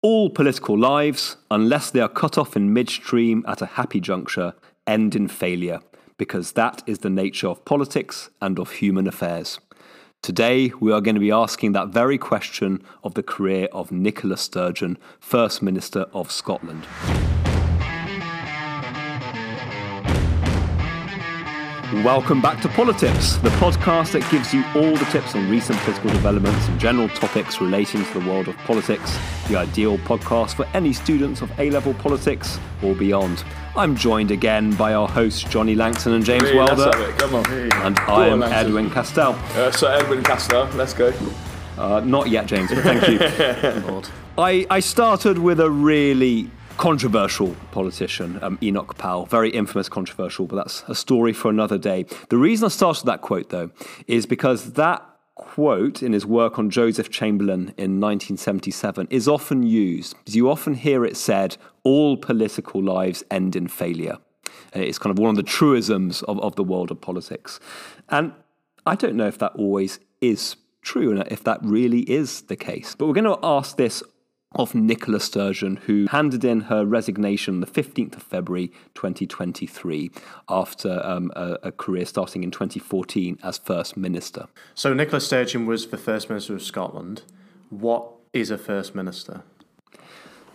All political lives, unless they are cut off in midstream at a happy juncture, end in failure, because that is the nature of politics and of human affairs. Today, we are going to be asking that very question of the career of Nicola Sturgeon, First Minister of Scotland. Welcome back to Politics, the podcast that gives you all the tips on recent political developments and general topics relating to the world of politics. The ideal podcast for any students of A level politics or beyond. I'm joined again by our hosts Johnny Langton and James Hey, Welder. let's have it. Come on. And Go I am on, Edwin Castell. Uh, so Edwin Castell, let's go. Uh, not yet, James, but thank you. I, I started with a really controversial politician, um, Enoch Powell, very infamous, controversial, but that's a story for another day. The reason I started that quote, though, is because that quote in his work on Joseph Chamberlain in 1977 is often used. You often hear it said, all political lives end in failure. Uh, It's kind of one of the truisms of, of the world of politics. And I don't know if that always is true and if that really is the case. But we're going to ask this of Nicola Sturgeon, who handed in her resignation the 15th of February 2023 after um, a, a career starting in 2014 as First Minister. So Nicola Sturgeon was the First Minister of Scotland. What is a First Minister?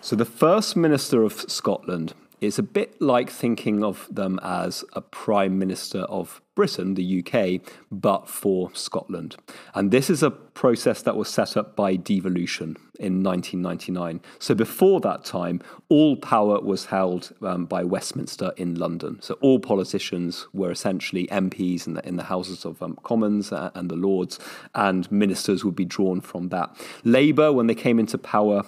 So the First Minister of Scotland is a bit like thinking of them as a Prime Minister of Britain, the UK, but for Scotland. And this is a process that was set up by devolution in 1999. So before that time, all power was held um, by Westminster in London. So all politicians were essentially MPs in the, in the Houses of um, Commons and the Lords, and ministers would be drawn from that. Labour, when they came into power,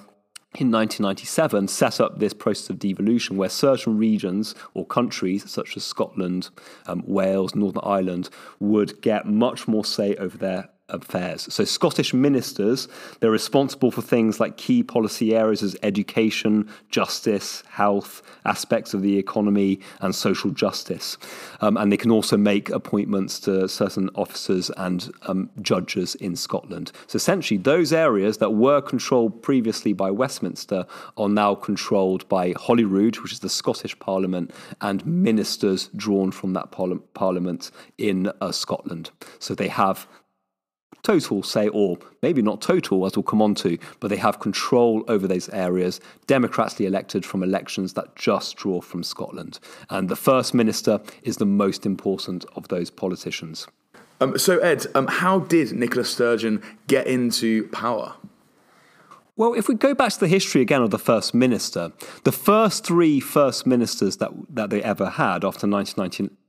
in 1997 set up this process of devolution where certain regions or countries such as Scotland, um, Wales, Northern Ireland would get much more say over their affairs. So Scottish ministers, they're responsible for things like key policy areas as education, justice, health, aspects of the economy and social justice. Um, and they can also make appointments to certain officers and um, judges in Scotland. So essentially those areas that were controlled previously by Westminster are now controlled by Holyrood, which is the Scottish Parliament, and ministers drawn from that parli- parliament in uh, Scotland. So they have total say, or maybe not total, as we'll come on to, but they have control over those areas, democratically elected from elections that just draw from Scotland. And the First Minister is the most important of those politicians. Um, so Ed, um, how did Nicola Sturgeon get into power? Well, if we go back to the history again of the First Minister, the first three First Ministers that, that they ever had after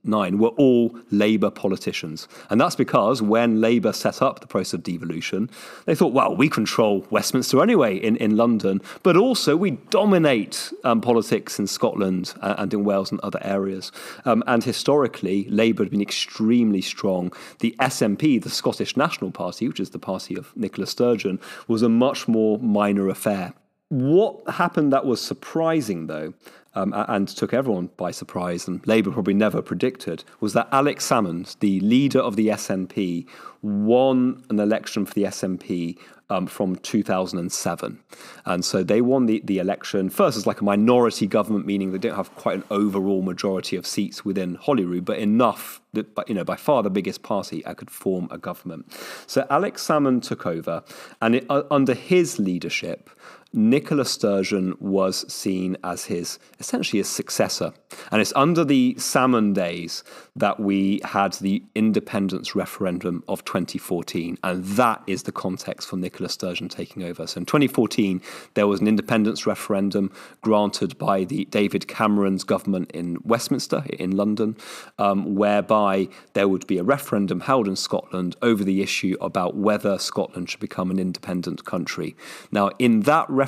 1999 were all Labour politicians. And that's because when Labour set up the process of devolution, they thought, well, we control Westminster anyway in, in London, but also we dominate um, politics in Scotland uh, and in Wales and other areas. Um, and historically, Labour had been extremely strong. The SNP, the Scottish National Party, which is the party of Nicola Sturgeon, was a much more minor affair. What happened that was surprising, though, um, and took everyone by surprise, and Labour probably never predicted, was that Alex Salmond, the leader of the SNP, won an election for the SNP um, from 2007. And so they won the, the election first as like a minority government, meaning they don't have quite an overall majority of seats within Holyrood, but enough that, you know, by far the biggest party I could form a government. So Alex Salmond took over, and it, uh, under his leadership, Nicola Sturgeon was seen as his essentially his successor. And it's under the Salmond days that we had the independence referendum of 2014. And that is the context for Nicola Sturgeon taking over. So in 2014, there was an independence referendum granted by the David Cameron's government in Westminster, in London, um, whereby there would be a referendum held in Scotland over the issue about whether Scotland should become an independent country. Now, in that referendum,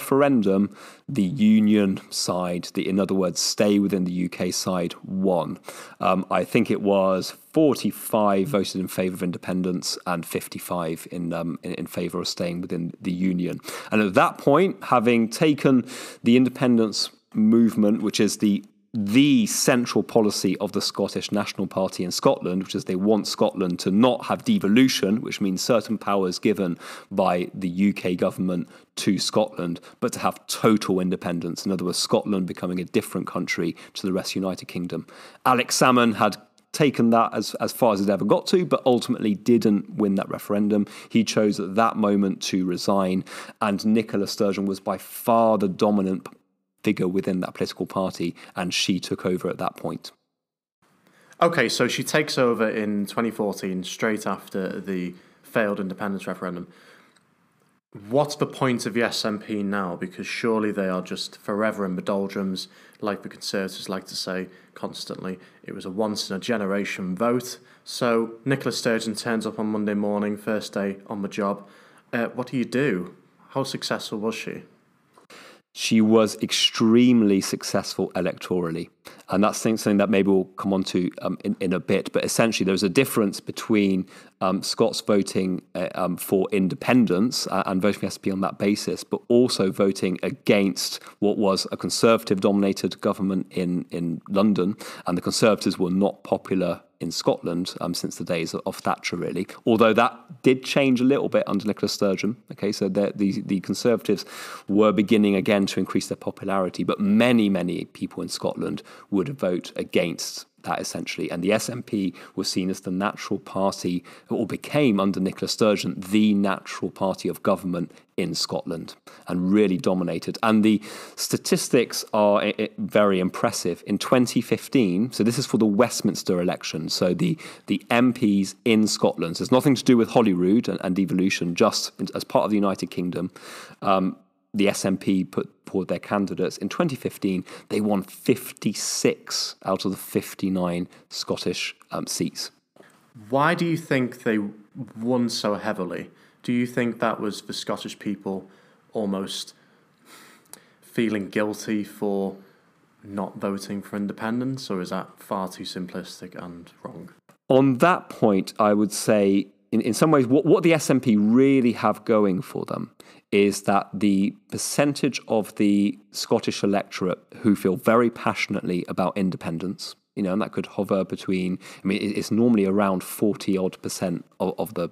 the Union side, the in other words, stay within the UK side, won. Um, I think it was 45 voted in favour of independence and 55 in, um, in in favour of staying within the Union. And at that point, having taken the independence movement, which is the the central policy of the Scottish National Party in Scotland, which is they want Scotland to not have devolution, which means certain powers given by the UK government to Scotland, but to have total independence. In other words, Scotland becoming a different country to the rest of the United Kingdom. Alex Salmond had taken that as, as far as it ever got to, but ultimately didn't win that referendum. He chose at that moment to resign, and Nicola Sturgeon was by far the dominant figure within that political party, and she took over at that point. Okay, so she takes over in 2014, straight after the failed independence referendum. What's the point of the SNP now? Because surely they are just forever in the doldrums, like the Conservatives like to say constantly. It was a once in a generation vote. So Nicola Sturgeon turns up on Monday morning, first day on the job. Uh, what do you do? How successful was she? She was extremely successful electorally. And that's something that maybe we'll come on to um, in, in a bit. But essentially, there's a difference between um, Scots voting uh, um, for independence uh, and voting for SNP on that basis, but also voting against what was a Conservative dominated government in, in London. And the Conservatives were not popular in Scotland um, since the days of, Thatcher, really. Although that did change a little bit under Nicola Sturgeon. Okay, so the, the, the Conservatives were beginning again to increase their popularity, but many, many people in Scotland would vote against that essentially. And the SNP was seen as the natural party, or became under Nicola Sturgeon, the natural party of government in Scotland and really dominated. And the statistics are eh, eh, very impressive. In 2015, so this is for the Westminster election, so the, the MPs in Scotland, so it's nothing to do with Holyrood and, and devolution, just as part of the United Kingdom. Um, the SNP put forward their candidates. In 2015, they won 56 out of the 59 Scottish um, seats. Why do you think they won so heavily? Do you think that was the Scottish people almost feeling guilty for not voting for independence, or is that far too simplistic and wrong? On that point, I would say, in, in some ways, what, what the SNP really have going for them is that the percentage of the Scottish electorate who feel very passionately about independence, you know, and that could hover between, I mean, it's normally around 40 odd percent of, of the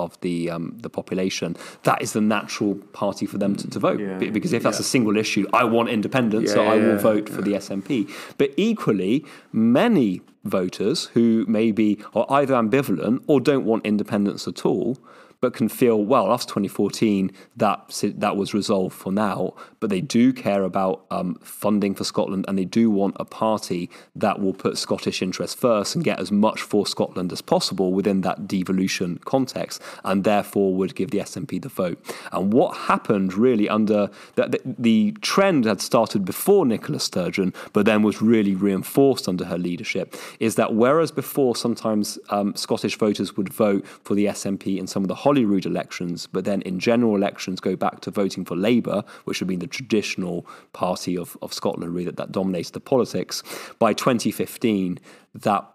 of the um, the population, that is the natural party for them to, to vote. Yeah, because if that's yeah. a single issue, I want independence, yeah, so I will vote for the SNP. But equally, many voters who maybe are either ambivalent or don't want independence at all but can feel, well, after 2014, that, that was resolved for now. But they do care about um, funding for Scotland and they do want a party that will put Scottish interests first and get as much for Scotland as possible within that devolution context and therefore would give the SNP the vote. And what happened really under that the, the trend had started before Nicola Sturgeon, but then was really reinforced under her leadership, is that whereas before sometimes um, Scottish voters would vote for the SNP in some of the Holyrood elections, but then in general elections go back to voting for Labour, which had been the traditional party of, of Scotland really that, that dominated the politics. By 2015, that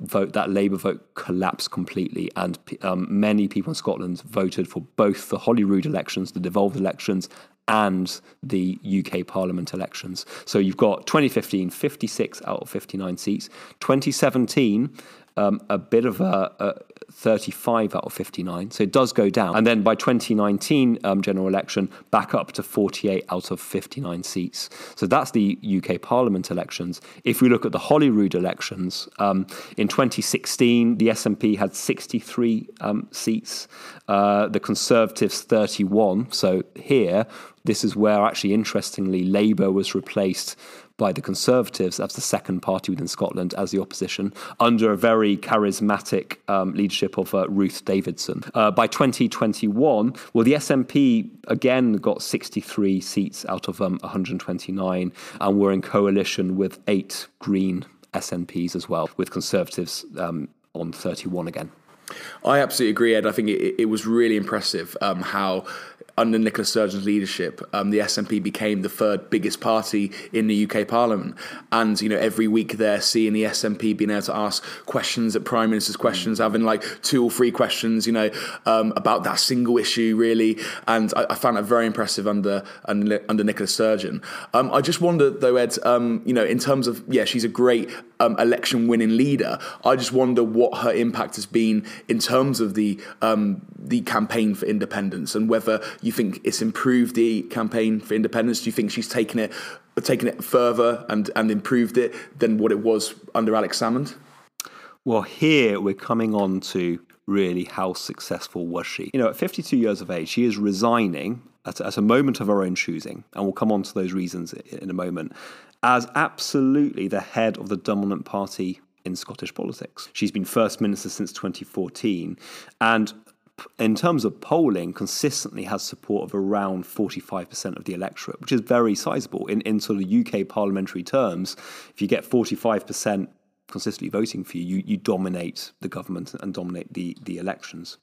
vote that Labour vote collapsed completely, and um, many people in Scotland voted for both the Holyrood elections, the devolved elections, and the UK Parliament elections. So you've got 2015, 56 out of 59 seats. 2017, um, a bit of a, a, 35 out of 59. So it does go down. And then by 2019 um, general election, back up to 48 out of 59 seats. So that's the UK Parliament elections. If we look at the Holyrood elections, um, in 2016, the SNP had 63 um, seats, uh, the Conservatives 31. So here, this is where actually, interestingly, Labour was replaced by the Conservatives as the second party within Scotland as the opposition under a very charismatic um, leadership of uh, Ruth Davidson. Uh, by 2021, well, the SNP again got 63 seats out of um, 129 and were in coalition with eight Green SNPs as well, with Conservatives um, on 31 again. I absolutely agree, Ed. I think it, it was really impressive um, how under Nicola Sturgeon's leadership, um, the SNP became the third biggest party in the UK Parliament. And, you know, every week they're seeing the SNP being able to ask questions at Prime Minister's questions, having like two or three questions, you know, um, about that single issue, really. And I, I, found that very impressive under under, under Nicola Sturgeon. Um, I just wonder, though, Ed, um, you know, in terms of, yeah, she's a great um, election winning leader. I just wonder what her impact has been in terms of the um, the campaign for independence and whether you think it's improved the campaign for independence. Do you think she's taken it taken it further and, and improved it than what it was under Alex Salmond? Well, here we're coming on to really how successful was she? You know, at 52 years of age, she is resigning at, at a moment of our own choosing, and we'll come on to those reasons in a moment as absolutely the head of the dominant party in Scottish politics. She's been First Minister since 2014, and in terms of polling, consistently has support of around 45% of the electorate, which is very sizable. In, in sort of UK parliamentary terms, if you get 45% consistently voting for you, you, you dominate the government and dominate the, the elections.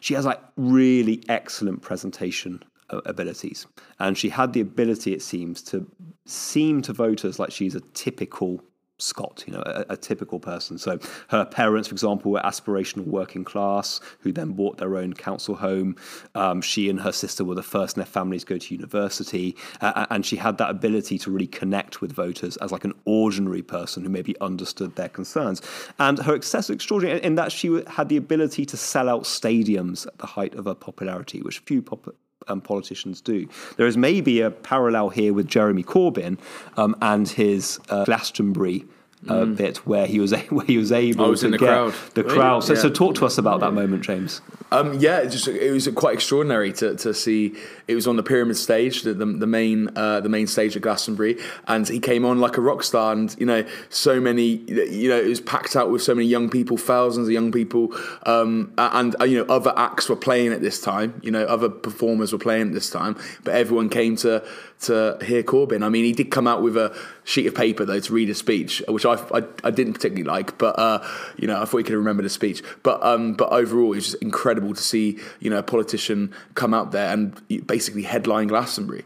She has like really excellent presentation abilities. And she had the ability, it seems, to seem to voters like she's a typical Scot, you know, a, a, typical person. So her parents, for example, were aspirational working class, who then bought their own council home. Um, she and her sister were the first in their families to go to university, uh, and she had that ability to really connect with voters as like an ordinary person who maybe understood their concerns. And her was extraordinary in that she had the ability to sell out stadiums at the height of her popularity, which few pop- um, politicians do. There is maybe a parallel here with Jeremy Corbyn um, and his uh, Glastonbury uh, mm. bit where he was where he was able was to the get crowd. the crowd. So, yeah. so talk to us about that moment, James. Um, yeah, it, just, it was quite extraordinary to, to see. It was on the pyramid stage, the, the, the main uh, the main stage at Glastonbury, and he came on like a rock star. And you know, so many, you know, it was packed out with so many young people, thousands of young people, um, and uh, you know, other acts were playing at this time. You know, other performers were playing at this time, but everyone came to to hear Corbyn. I mean, he did come out with a sheet of paper though to read a speech, which I, I, I didn't particularly like, but uh, you know, I thought he could remember the speech. But um, but overall, it was just incredible to see you know a politician come out there and basically headline Glastonbury.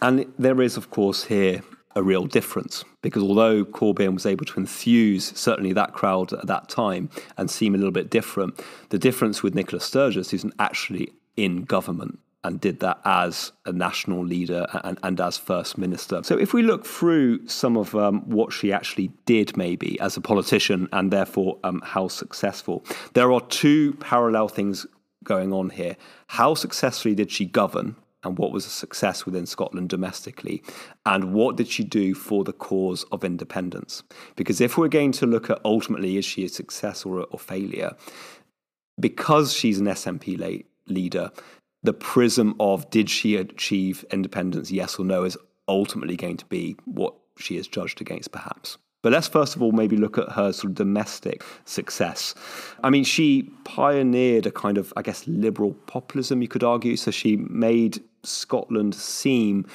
And there is, of course, here a real difference because although Corbyn was able to enthuse certainly that crowd at that time and seem a little bit different, the difference with Nicola Sturgeon, who's actually in government and did that as a national leader and, and as first minister. So, if we look through some of um, what she actually did, maybe as a politician, and therefore um, how successful, there are two parallel things going on here. How successfully did she govern? And what was a success within Scotland domestically? And what did she do for the cause of independence? Because if we're going to look at ultimately, is she a success or a failure? Because she's an SNP leader, the prism of did she achieve independence, yes or no, is ultimately going to be what she is judged against, perhaps. But let's first of all maybe look at her sort of domestic success. I mean, she pioneered a kind of, I guess, liberal populism, you could argue. So she made Scotland seem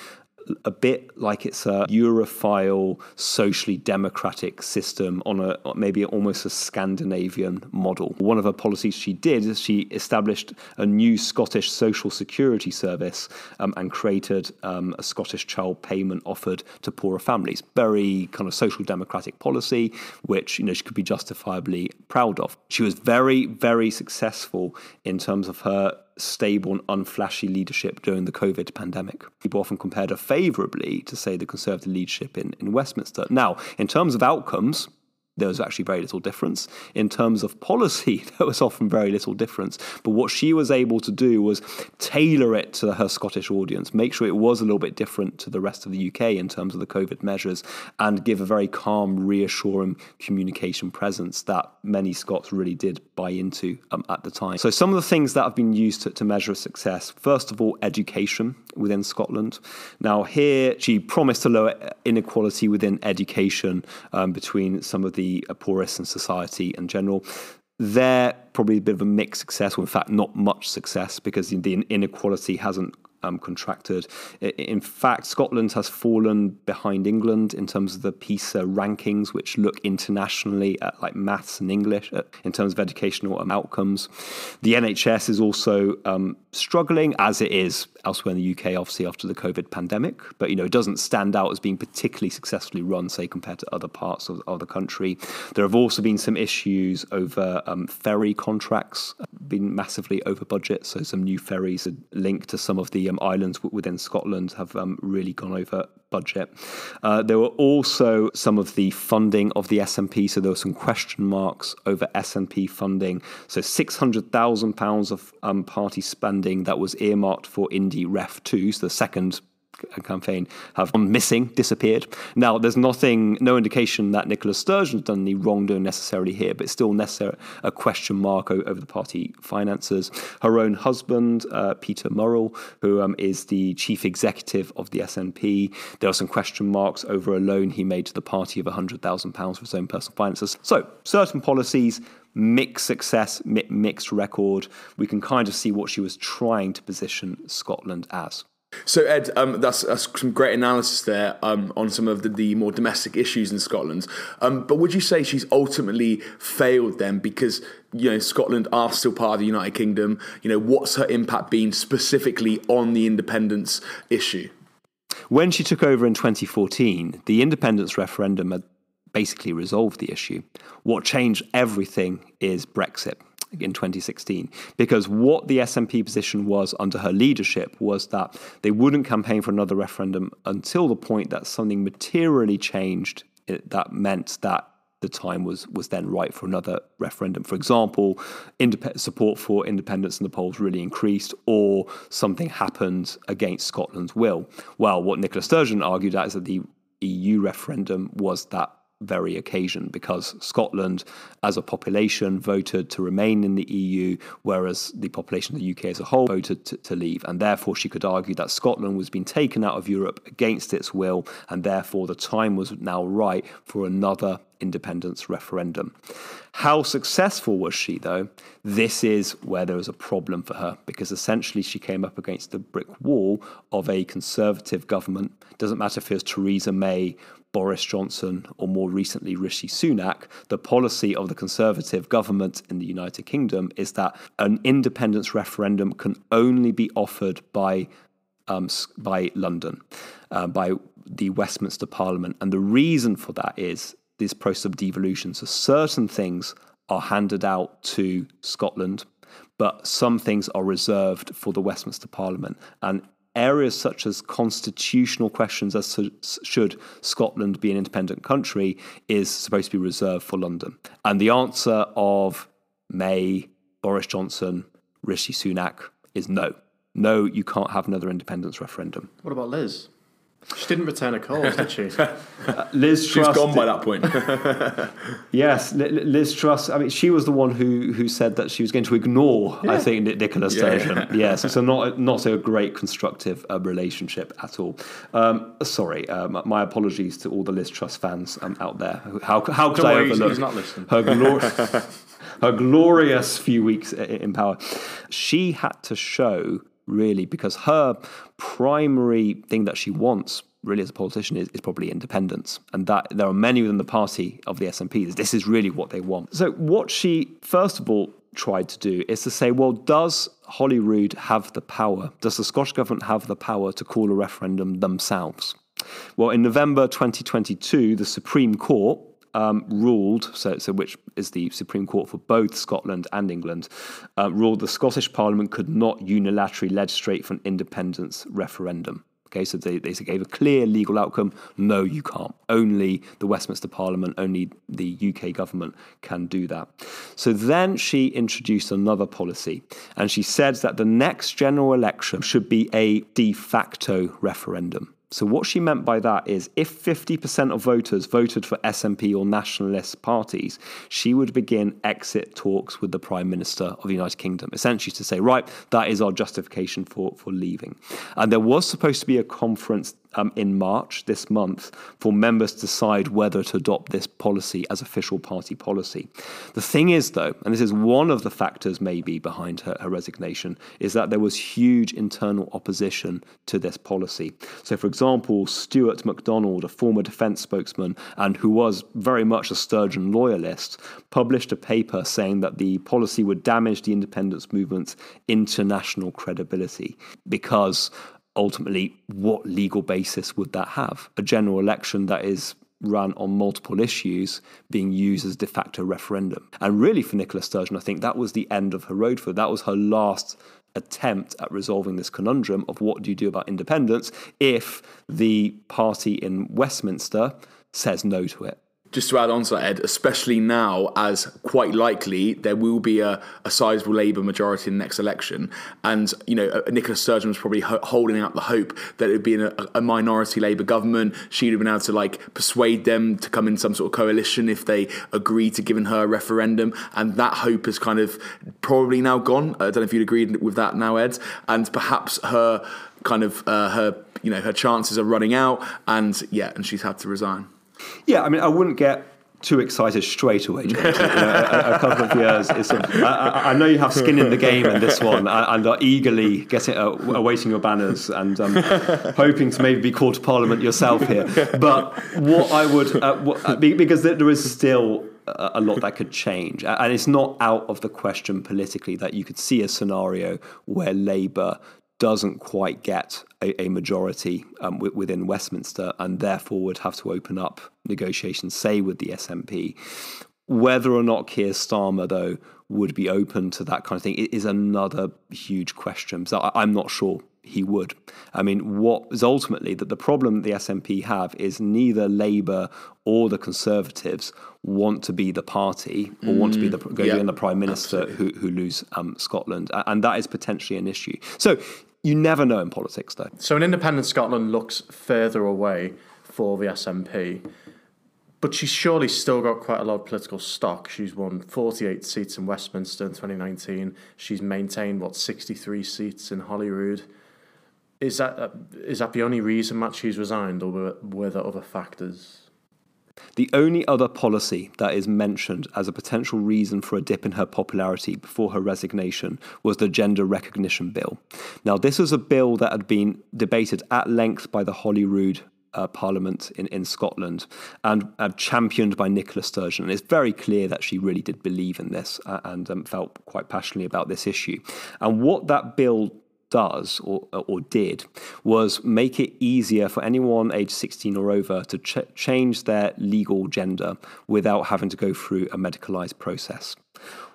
a bit like it's a Europhile, socially democratic system on a maybe almost a Scandinavian model. One of her policies she did is she established a new Scottish social security service um, and created um, a Scottish child payment offered to poorer families. Very kind of social democratic policy, which you know she could be justifiably proud of. She was very, very successful in terms of her stable and unflashy leadership during the COVID pandemic. People often compared her favourably to, say, the Conservative leadership in, in Westminster. Now, in terms of outcomes, there was actually very little difference. In terms of policy, there was often very little difference. But what she was able to do was tailor it to her Scottish audience, make sure it was a little bit different to the rest of the UK in terms of the COVID measures, and give a very calm, reassuring communication presence that many Scots really did buy into um, at the time. So, some of the things that have been used to, to measure success first of all, education within Scotland. Now, here she promised to lower inequality within education um, between some of the the poorest in society in general. They're probably a bit of a mixed success, or in fact, not much success, because the inequality hasn't um, contracted. In fact, Scotland has fallen behind England in terms of the PISA rankings, which look internationally at like maths and English uh, in terms of educational um, outcomes. The NHS is also um, struggling, as it is elsewhere in the UK, obviously after the COVID pandemic. But you know, it doesn't stand out as being particularly successfully run, say, compared to other parts of, of the country. There have also been some issues over um, ferry contracts, been massively over budget. So some new ferries are linked to some of the um, islands within Scotland have um, really gone over budget. Uh, there were also some of the funding of the SNP, so there were some question marks over SNP funding. So six hundred thousand pounds of um, party spending that was earmarked for Indyref Two, so the second campaign have gone missing, disappeared. Now, there's nothing, no indication that Nicola Sturgeon's done any wrongdoing necessarily here, but still necessary a question mark over the party finances. Her own husband, uh, Peter Murrell, who um, is the chief executive of the SNP, there are some question marks over a loan he made to the party of £100,000 for his own personal finances. So, certain policies mixed success, mixed record. We can kind of see what she was trying to position Scotland as. So Ed, um, that's, that's, some great analysis there um, on some of the, the, more domestic issues in Scotland. Um, but would you say she's ultimately failed then because you know Scotland are still part of the United Kingdom? You know, what's her impact been specifically on the independence issue? When she took over in 2014, the independence referendum had basically resolved the issue. What changed everything is Brexit in 2016 because what the SNP position was under her leadership was that they wouldn't campaign for another referendum until the point that something materially changed that meant that the time was was then right for another referendum. For example, indep- support for independence in the polls really increased, or something happened against Scotland's will. Well, what Nicola Sturgeon argued at is that the EU referendum was that very occasion because Scotland, as a population, voted to remain in the EU, whereas the population of the UK as a whole voted to, to, leave. And therefore, she could argue that Scotland was being taken out of Europe against its will, and therefore the time was now right for another independence referendum. How successful was she, though? This is where there was a problem for her because essentially she came up against the brick wall of a conservative government. Doesn't matter if it was Theresa May Boris Johnson or more recently Rishi Sunak, the policy of the Conservative government in the United Kingdom is that an independence referendum can only be offered by um, by London, uh, by the Westminster Parliament, and the reason for that is this process of devolution. So certain things are handed out to Scotland, but some things are reserved for the Westminster Parliament, and areas such as constitutional questions as to should Scotland be an independent country is supposed to be reserved for London. And the answer of May, Boris Johnson, Rishi Sunak is no. No, you can't have another independence referendum. What about Liz? She didn't return a call, did she? uh, Liz She's Truss She's gone by that point. yes, Liz Truss. I mean, she was the one who who said that she was going to ignore. Yeah. I think Nicola Sturgeon. Yeah. yes, so not not a great constructive uh, relationship at all. Um, sorry, uh, my apologies to all the Liz Truss fans um, out there. How how could Don't I worry, overlook he's not listening. her glor- her glorious few weeks in power? She had to show really, because her primary thing that she wants really as a politician is, is probably independence. And that there are many within the party of the SNP. This is really what they want. So what she first of all tried to do is to say, well, does Holyrood have the power? Does the Scottish government have the power to call a referendum themselves? Well, in November 2022, the Supreme Court um, ruled, so, so which is the Supreme Court for both Scotland and England, uh, ruled the Scottish Parliament could not unilaterally legislate for an independence referendum. Okay, so they, they gave a clear legal outcome. No, you can't. Only the Westminster Parliament, only the UK government can do that. So then she introduced another policy, and she said that the next general election should be a de facto referendum. So, what she meant by that is if 50% of voters voted for SNP or nationalist parties, she would begin exit talks with the Prime Minister of the United Kingdom, essentially to say, right, that is our justification for, for leaving. And there was supposed to be a conference um, in March this month for members to decide whether to adopt this policy as official party policy. The thing is, though, and this is one of the factors maybe behind her, her resignation, is that there was huge internal opposition to this policy. So, for example, Stewart McDonald, a former defence spokesman and who was very much a Sturgeon loyalist, published a paper saying that the policy would damage the independence movement's international credibility because ultimately, what legal basis would that have? A general election that is run on multiple issues being used as de facto referendum. And really, for Nicola Sturgeon, I think that was the end of her road for that was her last attempt at resolving this conundrum of what do you do about independence if the party in Westminster says no to it just to add on to that, Ed, especially now as quite likely there will be a, a sizable Labour majority in the next election. And, you know, uh, Nicola Sturgeon was probably ho- holding out the hope that it would be a, a, minority Labour government. She'd have been able to, like, persuade them to come in some sort of coalition if they agreed to giving her a referendum. And that hope has kind of probably now gone. I don't know if you'd agree with that now, Ed. And perhaps her kind of, uh, her, you know, her chances are running out. And, yeah, and she's had to resign. Yeah, I mean, I wouldn't get too excited straight away. You know, a, a, couple of years. Sort of, I, I, know you have skin in the game in this one, and are eagerly getting uh, awaiting your banners and um, hoping to maybe be called to Parliament yourself here. But what I would, uh, what, uh, because there is still a lot that could change, and it's not out of the question politically that you could see a scenario where Labour doesn't quite get a, a majority um, w- within Westminster and therefore would have to open up negotiations, say, with the SNP. Whether or not Keir Starmer, though, would be open to that kind of thing is another huge question. So I, I'm not sure he would. I mean, what is ultimately that the problem the SNP have is neither Labour or the Conservatives want to be the party or mm, want to be the going yeah, the prime minister who, who lose um, Scotland, and that is potentially an issue. So you never know in politics, though. So an independent Scotland looks further away for the SNP, but she's surely still got quite a lot of political stock. She's won 48 seats in Westminster in 2019. She's maintained, what, 63 seats in Holyrood. Is that, uh, that the only reason that she's resigned, or were, were there other factors? The only other policy that is mentioned as a potential reason for a dip in her popularity before her resignation was the Gender Recognition Bill. Now, this was a bill that had been debated at length by the Holyrood uh, Parliament in, in Scotland and uh, championed by Nicola Sturgeon. And it's very clear that she really did believe in this uh, and um, felt quite passionately about this issue. And what that bill does or, or did was make it easier for anyone aged 16 or over to ch- change their legal gender without having to go through a medicalised process.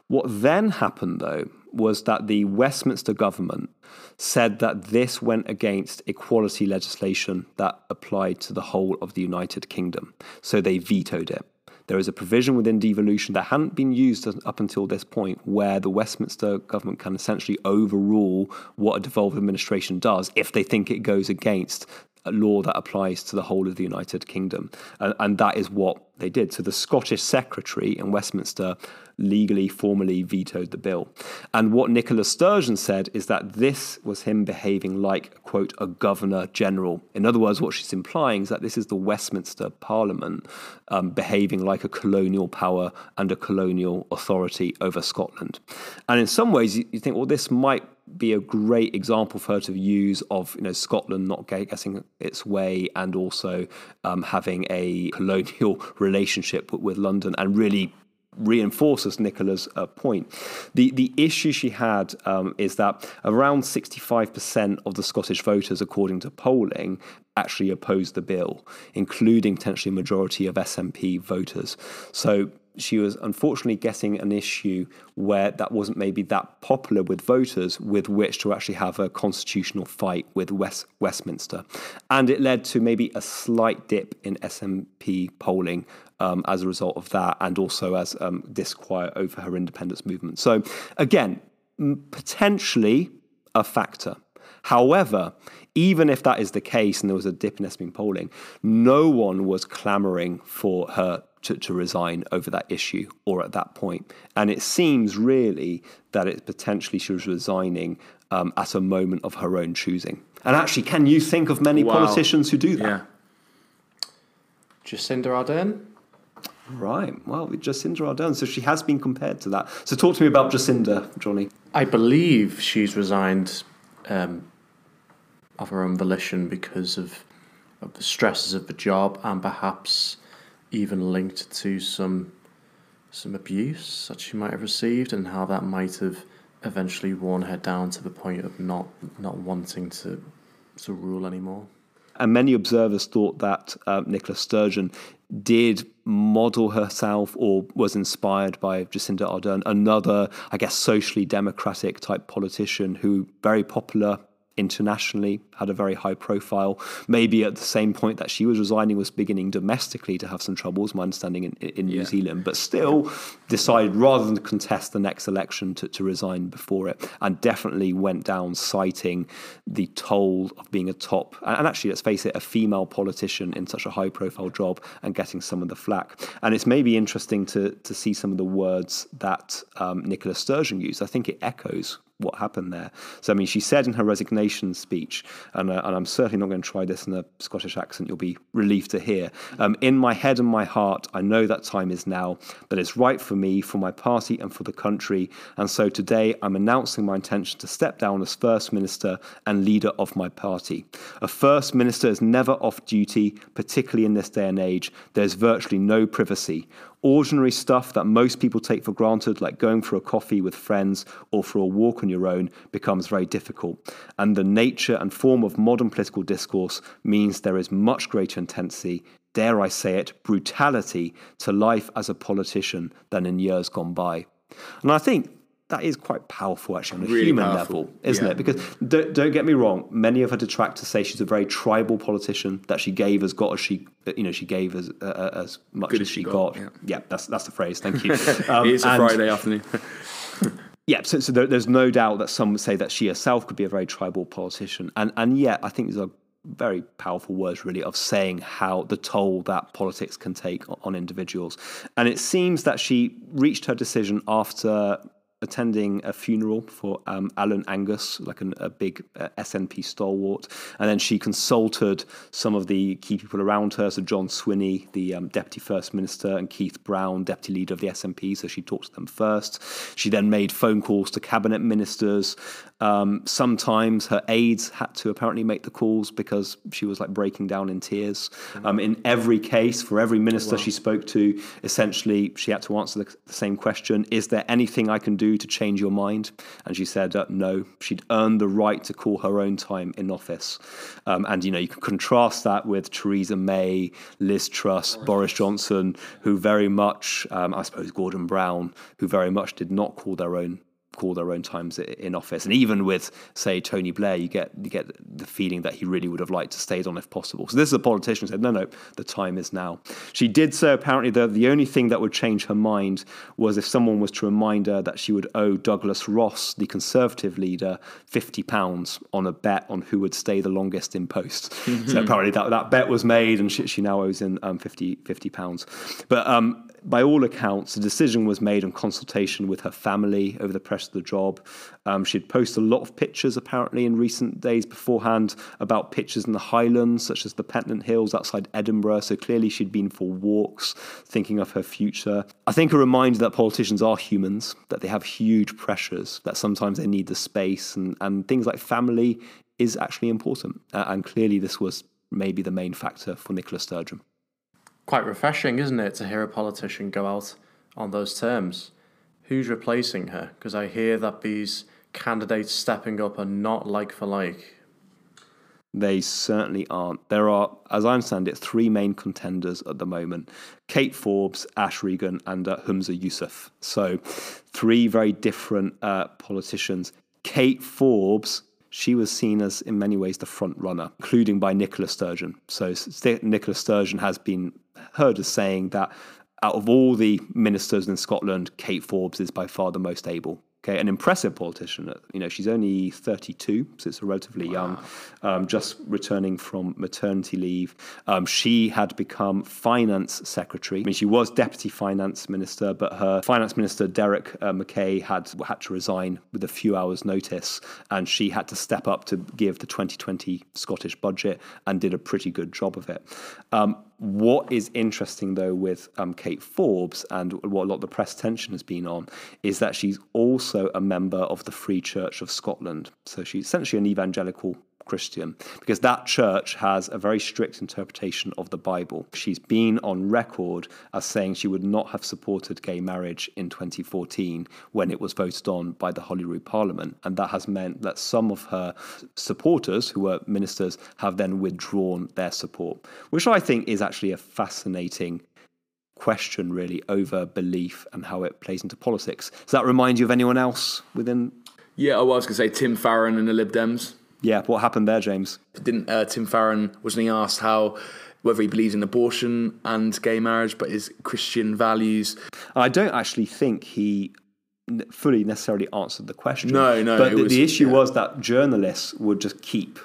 What then happened, though, was that the Westminster government said that this went against equality legislation that applied to the whole of the United Kingdom. So they vetoed it. There is a provision within devolution that hadn't been used up until this point where the Westminster government can essentially overrule what a devolved administration does if they think it goes against a law that applies to the whole of the United Kingdom. And, and that is what they did. So the Scottish Secretary in Westminster legally, formally vetoed the bill. And what Nicola Sturgeon said is that this was him behaving like, quote, a governor general. In other words, what she's implying is that this is the Westminster Parliament um, behaving like a colonial power and a colonial authority over Scotland. And in some ways, you, you think, well, this might be a great example for her to use of you know Scotland not getting its way and also um, having a colonial relationship with, London and really reinforces Nicola's uh, point. The the issue she had um, is that around 65% of the Scottish voters, according to polling, actually opposed the bill, including potentially a majority of SNP voters. So she was unfortunately getting an issue where that wasn't maybe that popular with voters with which to actually have a constitutional fight with West, Westminster. And it led to maybe a slight dip in SNP polling um, as a result of that, and also as um, disquiet over her independence movement. So, again, potentially a factor. However, even if that is the case and there was a dip in SNP polling, no one was clamoring for her to, to resign over that issue or at that point. And it seems really that it potentially she was resigning um, at a moment of her own choosing. And actually, can you think of many Wow. politicians who do that? Yeah. Jacinda Ardern. Right. Well, Jacinda Ardern. So she has been compared to that. So talk to me about Jacinda, Johnny. I believe she's resigned um, of her own volition because of, of the stresses of the job and perhaps even linked to some some abuse that she might have received and how that might have eventually worn her down to the point of not not wanting to to rule anymore. And many observers thought that uh, Nicola Sturgeon did model herself or was inspired by Jacinda Ardern, another, I guess, socially democratic type politician who very popular internationally, had a very high profile. Maybe at the same point that she was resigning, was beginning domestically to have some troubles, my understanding in, in New Yeah. Zealand, but still decided rather than contest the next election to, to resign before it, and definitely went down citing the toll of being a top, and and actually, let's face it, a female politician in such a high profile job and getting some of the flack. And it's maybe interesting to, to see some of the words that um, Nicola Sturgeon used. I think it echoes what happened there. So, I mean, she said in her resignation speech, and, uh, and I'm certainly not going to try this in a Scottish accent, you'll be relieved to hear. Um, in my head and my heart, I know that time is now, that it's right for me, for my party, and for the country. And so today, I'm announcing my intention to step down as First Minister and leader of my party. A First Minister is never off duty, particularly in this day and age. There's virtually no privacy ordinary stuff that most people take for granted, like going for a coffee with friends or for a walk on your own, becomes very difficult. And the nature and form of modern political discourse means there is much greater intensity, dare I say it, brutality to life as a politician than in years gone by. And I think that is quite powerful, actually, on a Really human powerful, level, isn't yeah. it? Because don't, don't get me wrong, many of her detractors say she's a very tribal politician. That she gave as got as she, you know, she gave as uh, as much Good as she got. got, Yeah. that's that's the phrase. Thank you. Um, it is a Friday afternoon. Yeah, so, so there, there's no doubt that some would say that she herself could be a very tribal politician, and and yet I think these are very powerful words, really, of saying how the toll that politics can take on individuals. And it seems that she reached her decision after attending a funeral for um, Alan Angus, like an, a big uh, SNP stalwart, and then she consulted some of the key people around her, so John Swinney, the um, deputy first minister, and Keith Brown, deputy leader of the SNP. So she talked to them first. She then made phone calls to cabinet ministers. Um, sometimes her aides had to apparently make the calls because she was like breaking down in tears. Um, in every case, for every minister she spoke to, essentially she had to answer the, the same question: Is there anything I can do to change your mind? And she said uh, no. She'd earned the right to call her own time in office. Um, and you know you can contrast that with Theresa May, Liz Truss, Boris Johnson, who very much, um, I suppose, Gordon Brown, who very much did not call their own call their own times in office. And even with, say, Tony Blair, you get you get the feeling that he really would have liked to stayed on if possible. So this is a politician who said, no, no, the time is now. She did so apparently that the only thing that would change her mind was if someone was to remind her that she would owe Douglas Ross, the Conservative leader, fifty pounds on a bet on who would stay the longest in post. So apparently that, that bet was made, and she, she now owes in um, 50 pounds. But um, by all accounts, the decision was made in consultation with her family over the press of the job. Um, she'd posted a lot of pictures, apparently, in recent days beforehand about pictures in the Highlands, such as the Pentland Hills outside Edinburgh. So clearly, she'd been for walks, thinking of her future. I think a reminder that politicians are humans, that they have huge pressures, that sometimes they need the space, and, and things like family is actually important. Uh, and clearly, this was maybe the main factor for Nicola Sturgeon. Quite refreshing, isn't it, to hear a politician go out on those terms? Who's replacing her? Because I hear that these candidates stepping up are not like for like. They certainly aren't. There are, as I understand it, three main contenders at the moment Kate Forbes, Ash Regan, and uh, Humza Yousaf. So, three very different uh, politicians. Kate Forbes, she was seen as, in many ways, the front runner, including by Nicola Sturgeon. So, Nicola Sturgeon has been heard as saying that out of all the ministers in Scotland, Kate Forbes is by far the most able. Okay, an impressive politician. You know, she's only 32, so it's relatively young, um, just returning from maternity leave. Um, she had become finance secretary. I mean, she was deputy finance minister, but her finance minister, Derek uh, Mackay, had had to resign with a few hours' notice, and she had to step up to give the 2020 Scottish budget and did a pretty good job of it. Um, what is interesting, though, with um, Kate Forbes and what a lot of the press attention has been on is that she's also a member of the Free Church of Scotland. So she's essentially an evangelical Christian because that church has a very strict interpretation of the Bible. She's been on record as saying she would not have supported gay marriage in 2014 when it was voted on by the Holyrood Parliament. And that has meant that some of her supporters, who were ministers, have then withdrawn their support, which I think is actually a fascinating question, really, over belief and how it plays into politics. Does that remind you of anyone else within? Yeah, oh, I was going to say Tim Farron and the Lib Dems. Yeah, what happened there, James? Didn't uh, Tim Farron wasn't he asked how whether he believes in abortion and gay marriage, but his Christian values? I don't actually think he fully necessarily answered the question. No, no. But the, was, the, issue yeah. was that journalists would just keep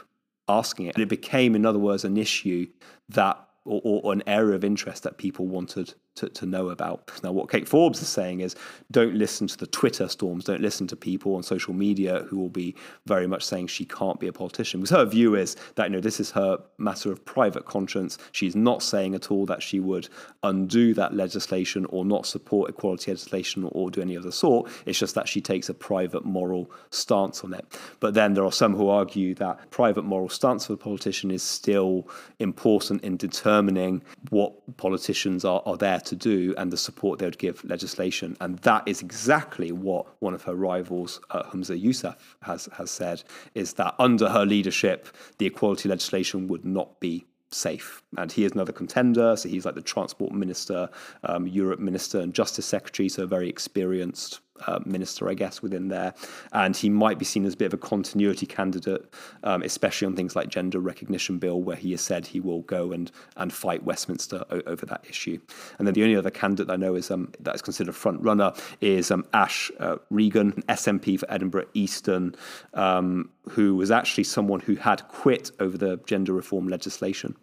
asking it, and it became, in other words, an issue that or, or, an area of interest that people wanted to, to know about. Now, what Kate Forbes is saying is don't listen to the Twitter storms, don't listen to people on social media who will be very much saying she can't be a politician. Because her view is that, you know, this is her matter of private conscience. She's not saying at all that she would undo that legislation or not support equality legislation or do any of the sort. It's just that she takes a private moral stance on it. But then there are some who argue that private moral stance of a politician is still important in determining what politicians are, are there to do and the support they would give legislation. And that is exactly what one of her rivals, uh, Humza Yousaf, has, has said, is that under her leadership, the equality legislation would not be safe. And he is another contender. So he's like the transport minister, um, Europe minister, and justice secretary. So very experienced uh, minister, I guess, within there. And he might be seen as a bit of a continuity candidate, um, especially on things like gender recognition bill, where he has said he will go and and fight Westminster o- over that issue. And then the only other candidate I know is um, that is considered a front runner is um, Ash uh, Regan, SNP for Edinburgh Eastern, um, who was actually someone who had quit over the gender reform legislation,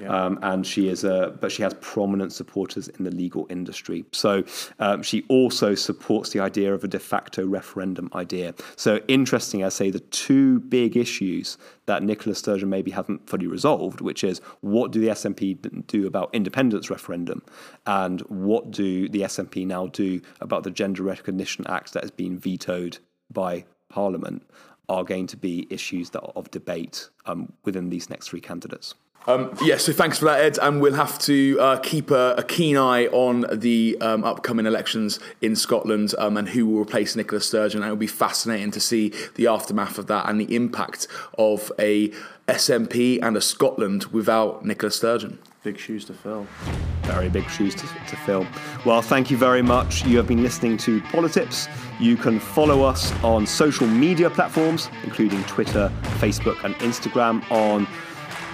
yeah. Um, and she is a but she has prominent supporters in the legal industry. So um, she also supports the idea idea of a de facto referendum idea. So interesting, I say, the two big issues that Nicola Sturgeon maybe haven't fully resolved, which is what do the SNP do about independence referendum, and what do the SNP now do about the Gender Recognition Act that has been vetoed by Parliament, are going to be issues that are of debate um, within these next three candidates. Um, yeah, so thanks for that, Ed. And we'll have to uh, keep a, a, keen eye on the um, upcoming elections in Scotland um, and who will replace Nicola Sturgeon. And it'll be fascinating to see the aftermath of that and the impact of a SNP and a Scotland without Nicola Sturgeon. Big shoes to fill. Very big shoes to, to fill. Well, thank you very much. You have been listening to Politips. You can follow us on social media platforms, including Twitter, Facebook, and Instagram on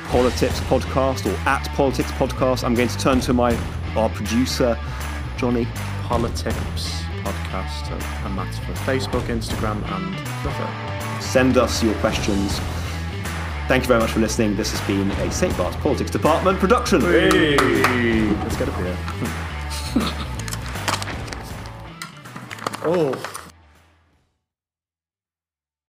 Politics Podcast or at Politics Podcast. I'm going to turn to my our producer, Johnny. Politics Podcast, and that's for Facebook, Instagram, and Twitter. Send us your questions. Thank you very much for listening. This has been a St. Bart's Politics Department production. Hey. Let's get a beer. oh.